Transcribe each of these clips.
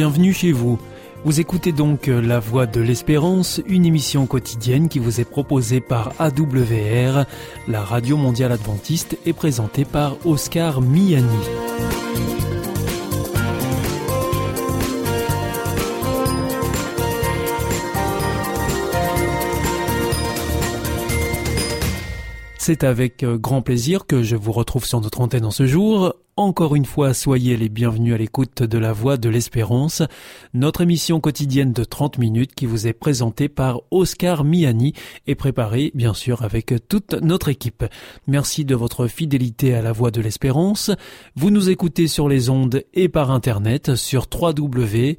bienvenue chez vous. Vous écoutez donc La Voix de l'Espérance, une émission quotidienne qui vous est proposée par AWR, la Radio Mondiale Adventiste, et présentée par Oscar Miani. C'est avec euh, grand plaisir que je vous retrouve sur notre antenne en ce jour. Encore une fois, soyez les bienvenus à l'écoute de la Voix de l'Espérance, notre émission quotidienne de 30 minutes qui vous est présentée par Oscar Miani et préparée bien sûr avec toute notre équipe. Merci de votre fidélité à la Voix de l'Espérance. Vous nous écoutez sur les ondes et par internet sur www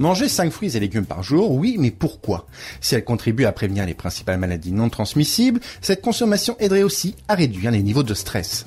Manger 5 fruits et légumes par jour, oui, mais pourquoi? Si elle contribue à prévenir les principales maladies non transmissibles, cette consommation aiderait aussi à réduire les niveaux de stress.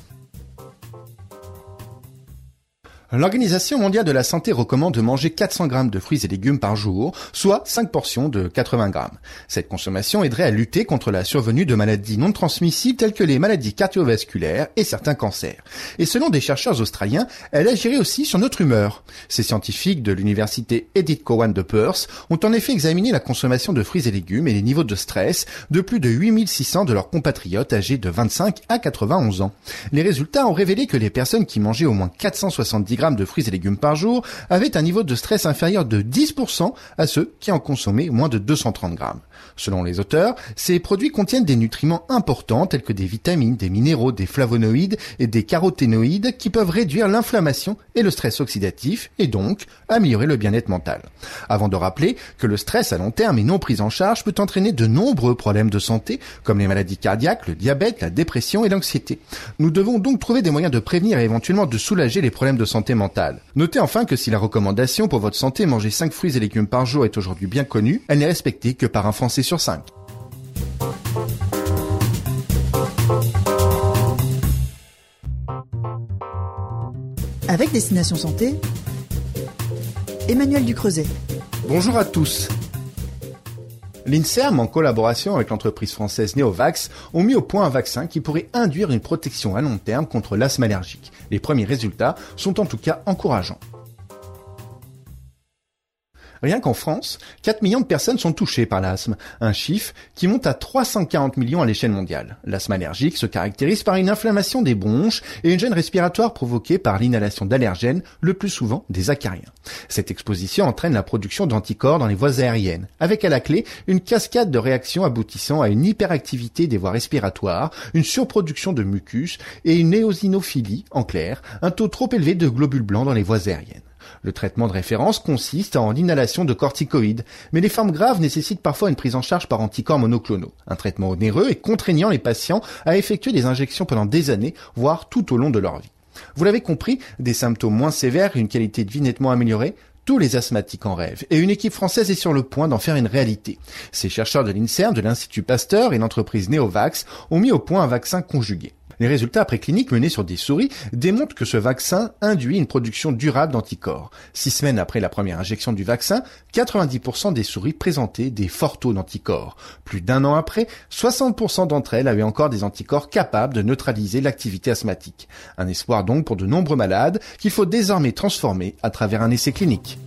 L'Organisation mondiale de la santé recommande de manger 400 grammes de fruits et légumes par jour, soit 5 portions de 80 grammes. Cette consommation aiderait à lutter contre la survenue de maladies non transmissibles telles que les maladies cardiovasculaires et certains cancers. Et selon des chercheurs australiens, elle agirait aussi sur notre humeur. Ces scientifiques de l'université Edith Cowan de Perth ont en effet examiné la consommation de fruits et légumes et les niveaux de stress de plus de 8600 de leurs compatriotes âgés de 25 à 91 ans. Les résultats ont révélé que les personnes qui mangeaient au moins 470 grammes de fruits et légumes par jour avaient un niveau de stress inférieur de 10% à ceux qui en consommaient moins de 230 grammes. Selon les auteurs, ces produits contiennent des nutriments importants tels que des vitamines, des minéraux, des flavonoïdes et des caroténoïdes qui peuvent réduire l'inflammation et le stress oxydatif et donc améliorer le bien-être mental. Avant de rappeler que le stress à long terme et non pris en charge peut entraîner de nombreux problèmes de santé comme les maladies cardiaques, le diabète, la dépression et l'anxiété. Nous devons donc trouver des moyens de prévenir et éventuellement de soulager les problèmes de santé mentale. Notez enfin que si la recommandation pour votre santé manger 5 fruits et légumes par jour est aujourd'hui bien connue, elle n'est respectée que par un Français sur 5. Avec Destination Santé, Emmanuel Ducreuset. Bonjour à tous. L'INSERM, en collaboration avec l'entreprise française Neovax, ont mis au point un vaccin qui pourrait induire une protection à long terme contre l'asthme allergique. Les premiers résultats sont en tout cas encourageants. Rien qu'en France, 4 millions de personnes sont touchées par l'asthme, un chiffre qui monte à 340 millions à l'échelle mondiale. L'asthme allergique se caractérise par une inflammation des bronches et une gêne respiratoire provoquée par l'inhalation d'allergènes, le plus souvent des acariens. Cette exposition entraîne la production d'anticorps dans les voies aériennes, avec à la clé une cascade de réactions aboutissant à une hyperactivité des voies respiratoires, une surproduction de mucus et une éosinophilie, en clair, un taux trop élevé de globules blancs dans les voies aériennes. Le traitement de référence consiste en l'inhalation de corticoïdes, mais les formes graves nécessitent parfois une prise en charge par anticorps monoclonaux. Un traitement onéreux et contraignant les patients à effectuer des injections pendant des années, voire tout au long de leur vie. Vous l'avez compris, des symptômes moins sévères et une qualité de vie nettement améliorée, tous les asthmatiques en rêvent, et une équipe française est sur le point d'en faire une réalité. Ces chercheurs de l'INSERM, de l'Institut Pasteur et l'entreprise Neovax ont mis au point un vaccin conjugué. Les résultats précliniques menés sur des souris démontrent que ce vaccin induit une production durable d'anticorps. Six semaines après la première injection du vaccin, 90% des souris présentaient des forts taux d'anticorps. Plus d'un an après, 60% d'entre elles avaient encore des anticorps capables de neutraliser l'activité asthmatique. Un espoir donc pour de nombreux malades qu'il faut désormais transformer à travers un essai clinique.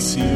see.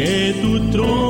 que do trono.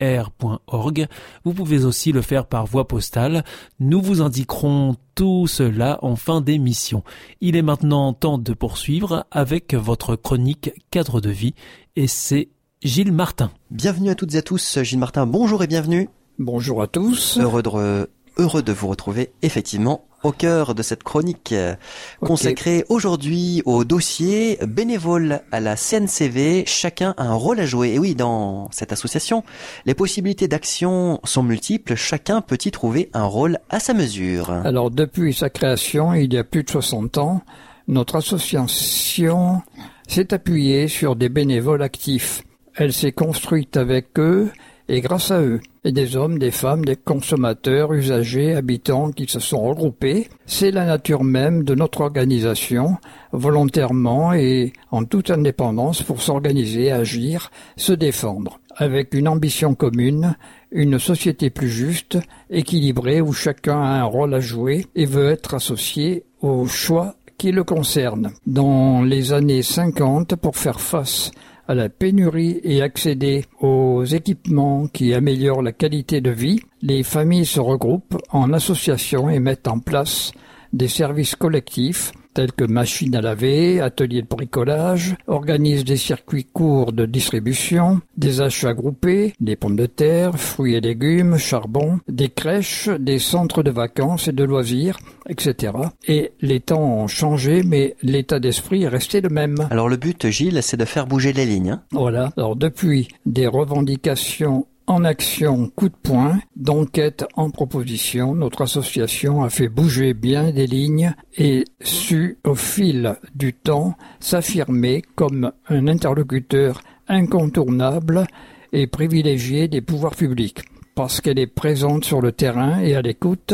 r.org. Vous pouvez aussi le faire par voie postale. Nous vous indiquerons tout cela en fin d'émission. Il est maintenant temps de poursuivre avec votre chronique cadre de vie et c'est Gilles Martin. Bienvenue à toutes et à tous. Gilles Martin, bonjour et bienvenue. Bonjour à tous. Heureux de, heureux de vous retrouver effectivement au cœur de cette chronique euh, consacrée aujourd'hui au dossier bénévole à la CNCV. Chacun a un rôle à jouer. Et oui, dans cette association, les possibilités d'action sont multiples. Chacun peut y trouver un rôle à sa mesure. Alors, depuis sa création, il y a plus de 60 ans, notre association s'est appuyée sur des bénévoles actifs. Elle s'est construite avec eux et grâce à eux. Et des hommes, des femmes, des consommateurs, usagers, habitants qui se sont regroupés. C'est la nature même de notre organisation, volontairement et en toute indépendance pour s'organiser, agir, se défendre, avec une ambition commune, une société plus juste, équilibrée où chacun a un rôle à jouer et veut être associé aux choix qui le concernent. Dans les années 50, pour faire face à la pénurie et accéder aux équipements qui améliorent la qualité de vie, les familles se regroupent en associations et mettent en place des services collectifs tels que machines à laver, ateliers de bricolage, organisent des circuits courts de distribution, des achats groupés, des pommes de terre, fruits et légumes, charbon, des crèches, des centres de vacances et de loisirs, etc. Et les temps ont changé, mais l'état d'esprit est resté le même. Alors le but, Gilles, c'est de faire bouger les lignes. Hein? Voilà. Alors depuis des revendications en action coup de poing, d'enquête en proposition, notre association a fait bouger bien des lignes et su, au fil du temps, s'affirmer comme un interlocuteur incontournable et privilégié des pouvoirs publics. Parce qu'elle est présente sur le terrain et à l'écoute,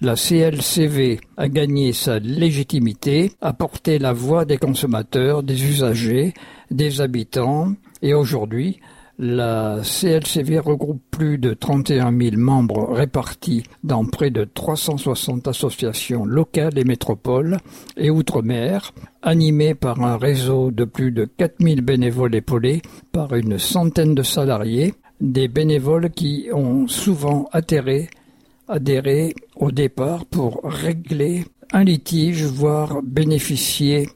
la CLCV a gagné sa légitimité, a porté la voix des consommateurs, des usagers, des habitants, et aujourd'hui, la CLCV regroupe plus de 31 000 membres répartis dans près de 360 associations locales et métropoles et outre-mer, animées par un réseau de plus de 4 000 bénévoles épaulés par une centaine de salariés, des bénévoles qui ont souvent atterré, adhéré au départ pour régler un litige, voire bénéficier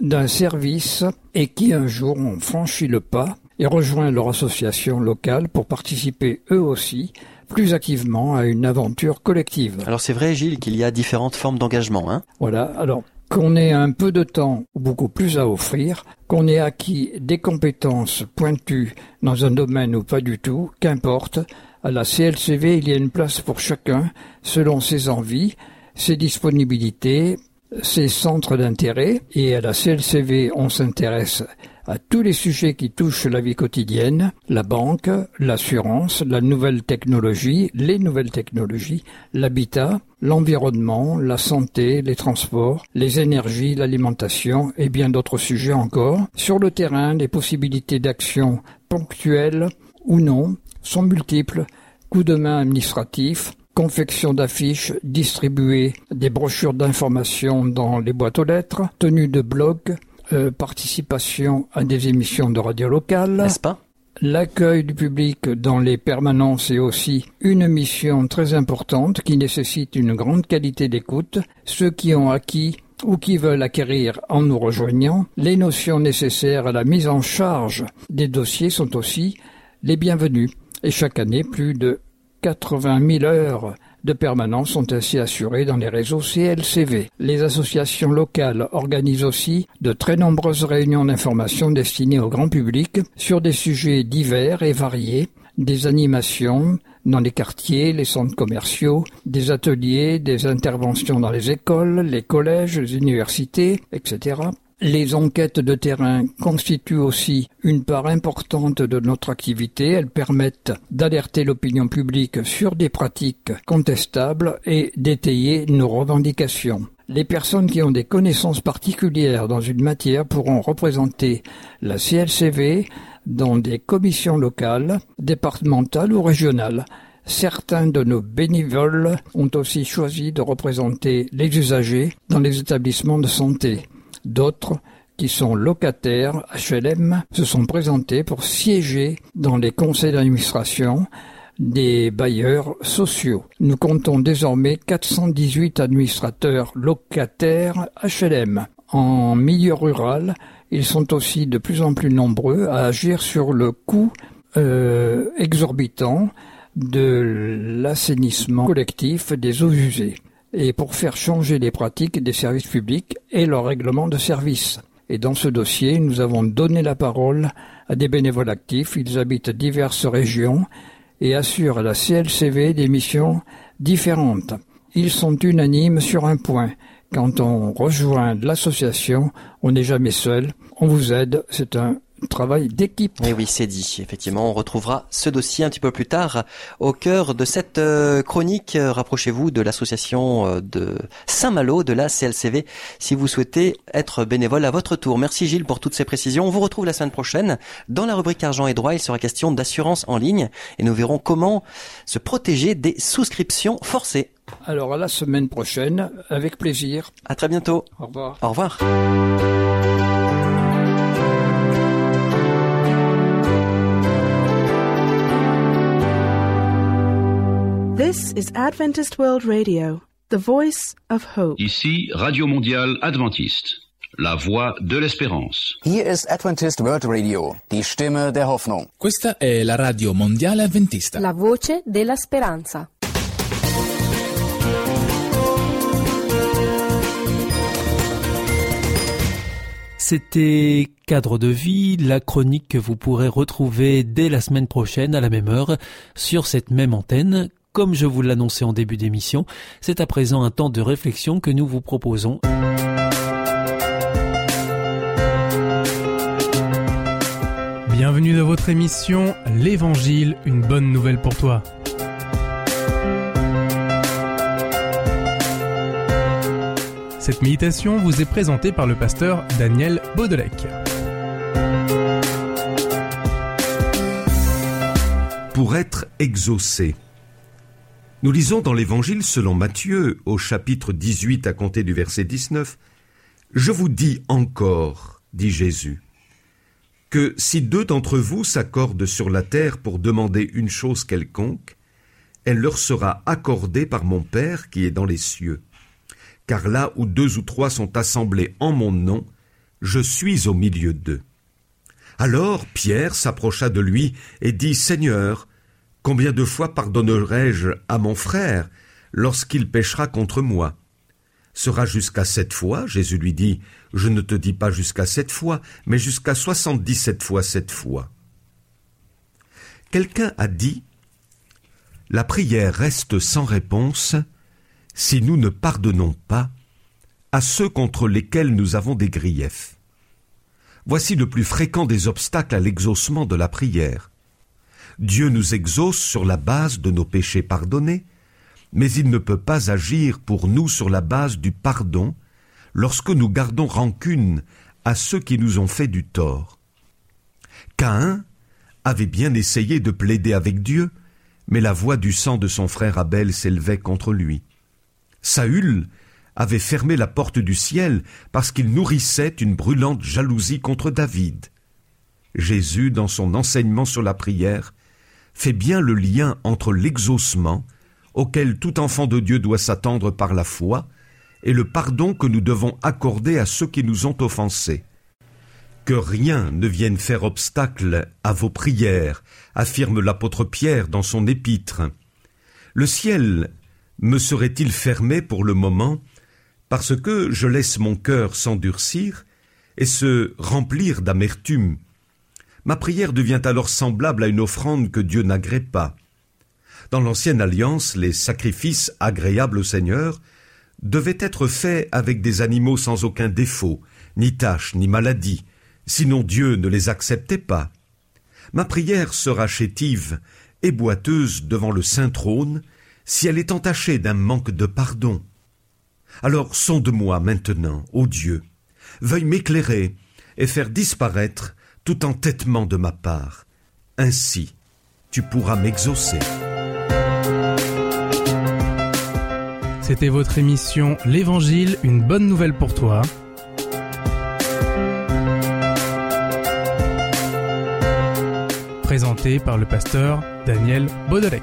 d'un service et qui un jour ont franchi le pas et rejoint leur association locale pour participer eux aussi plus activement à une aventure collective. Alors c'est vrai Gilles qu'il y a différentes formes d'engagement. Hein voilà, alors qu'on ait un peu de temps ou beaucoup plus à offrir, qu'on ait acquis des compétences pointues dans un domaine ou pas du tout, qu'importe, à la CLCV il y a une place pour chacun selon ses envies, ses disponibilités, ses centres d'intérêt, et à la CLCV on s'intéresse à tous les sujets qui touchent la vie quotidienne, la banque, l'assurance, la nouvelle technologie, les nouvelles technologies, l'habitat, l'environnement, la santé, les transports, les énergies, l'alimentation et bien d'autres sujets encore. Sur le terrain, les possibilités d'action ponctuelles ou non sont multiples. Coups de main administratifs, confection d'affiches, distribuer des brochures d'information dans les boîtes aux lettres, tenue de blogs, euh, participation à des émissions de radio. N'est-ce pas? L'accueil du public dans les permanences est aussi une mission très importante qui nécessite une grande qualité d'écoute. Ceux qui ont acquis ou qui veulent acquérir en nous rejoignant, les notions nécessaires à la mise en charge des dossiers sont aussi les bienvenus. Et chaque année, plus de 80 000 heures de permanence sont ainsi assurées dans les réseaux CLCV. Les associations locales organisent aussi de très nombreuses réunions d'information destinées au grand public sur des sujets divers et variés, des animations dans les quartiers, les centres commerciaux, des ateliers, des interventions dans les écoles, les collèges, les universités, etc. Les enquêtes de terrain constituent aussi une part importante de notre activité. Elles permettent d'alerter l'opinion publique sur des pratiques contestables et d'étayer nos revendications. Les personnes qui ont des connaissances particulières dans une matière pourront représenter la CLCV dans des commissions locales, départementales ou régionales. Certains de nos bénévoles ont aussi choisi de représenter les usagers dans les établissements de santé. D'autres, qui sont locataires HLM, se sont présentés pour siéger dans les conseils d'administration des bailleurs sociaux. Nous comptons désormais 418 administrateurs locataires HLM. En milieu rural, ils sont aussi de plus en plus nombreux à agir sur le coût euh, exorbitant de l'assainissement collectif des eaux usées et pour faire changer les pratiques des services publics et leur règlement de service. Et dans ce dossier, nous avons donné la parole à des bénévoles actifs. Ils habitent diverses régions et assurent à la CLCV des missions différentes. Ils sont unanimes sur un point. Quand on rejoint l'association, on n'est jamais seul. On vous aide. C'est un travail d'équipe. Et oui, c'est dit. Effectivement, on retrouvera ce dossier un petit peu plus tard au cœur de cette euh, chronique. Rapprochez-vous de l'association euh, de Saint-Malo de la CLCV si vous souhaitez être bénévole à votre tour. Merci Gilles pour toutes ces précisions. On vous retrouve la semaine prochaine. Dans la rubrique argent et droit, il sera question d'assurance en ligne et nous verrons comment se protéger des souscriptions forcées. Alors à la semaine prochaine, avec plaisir. À très bientôt. Au revoir. Au revoir. This is Adventist World Radio, the voice of hope. Ici Radio Mondiale Adventiste, la voix de l'espérance. Hier ist Adventist World Radio, die Stimme der Hoffnung. Questa è la radio mondiale adventista. La voce della speranza. C'était Cadre de vie, la chronique que vous pourrez retrouver dès la semaine prochaine à la même heure sur cette même antenne. Comme je vous l'annonçais en début d'émission, c'est à présent un temps de réflexion que nous vous proposons. Bienvenue dans votre émission L'Évangile, une bonne nouvelle pour toi. Cette méditation vous est présentée par le pasteur Daniel Baudelec. Pour être exaucé. Nous lisons dans l'Évangile selon Matthieu, au chapitre 18 à compter du verset 19, Je vous dis encore, dit Jésus, que si deux d'entre vous s'accordent sur la terre pour demander une chose quelconque, elle leur sera accordée par mon Père qui est dans les cieux car là où deux ou trois sont assemblés en mon nom, je suis au milieu d'eux. Alors Pierre s'approcha de lui et dit, Seigneur, combien de fois pardonnerai-je à mon frère lorsqu'il péchera contre moi? Sera jusqu'à sept fois? Jésus lui dit, Je ne te dis pas jusqu'à sept fois, mais jusqu'à soixante-dix-sept fois sept fois. Quelqu'un a dit, La prière reste sans réponse si nous ne pardonnons pas à ceux contre lesquels nous avons des griefs. Voici le plus fréquent des obstacles à l'exaucement de la prière. Dieu nous exauce sur la base de nos péchés pardonnés, mais il ne peut pas agir pour nous sur la base du pardon lorsque nous gardons rancune à ceux qui nous ont fait du tort. Caïn avait bien essayé de plaider avec Dieu, mais la voix du sang de son frère Abel s'élevait contre lui. Saül avait fermé la porte du ciel parce qu'il nourrissait une brûlante jalousie contre David. Jésus, dans son enseignement sur la prière, fait bien le lien entre l'exaucement, auquel tout enfant de Dieu doit s'attendre par la foi, et le pardon que nous devons accorder à ceux qui nous ont offensés. Que rien ne vienne faire obstacle à vos prières, affirme l'apôtre Pierre dans son épître. Le ciel me serait-il fermé pour le moment parce que je laisse mon cœur s'endurcir et se remplir d'amertume? Ma prière devient alors semblable à une offrande que Dieu n'agrée pas. Dans l'ancienne alliance, les sacrifices agréables au Seigneur devaient être faits avec des animaux sans aucun défaut, ni tache, ni maladie, sinon Dieu ne les acceptait pas. Ma prière sera chétive et boiteuse devant le saint trône si elle est entachée d'un manque de pardon. Alors sonde-moi maintenant, ô Dieu, veuille m'éclairer et faire disparaître tout entêtement de ma part. Ainsi, tu pourras m'exaucer. C'était votre émission L'Évangile, une bonne nouvelle pour toi. Présenté par le pasteur Daniel Baudelec.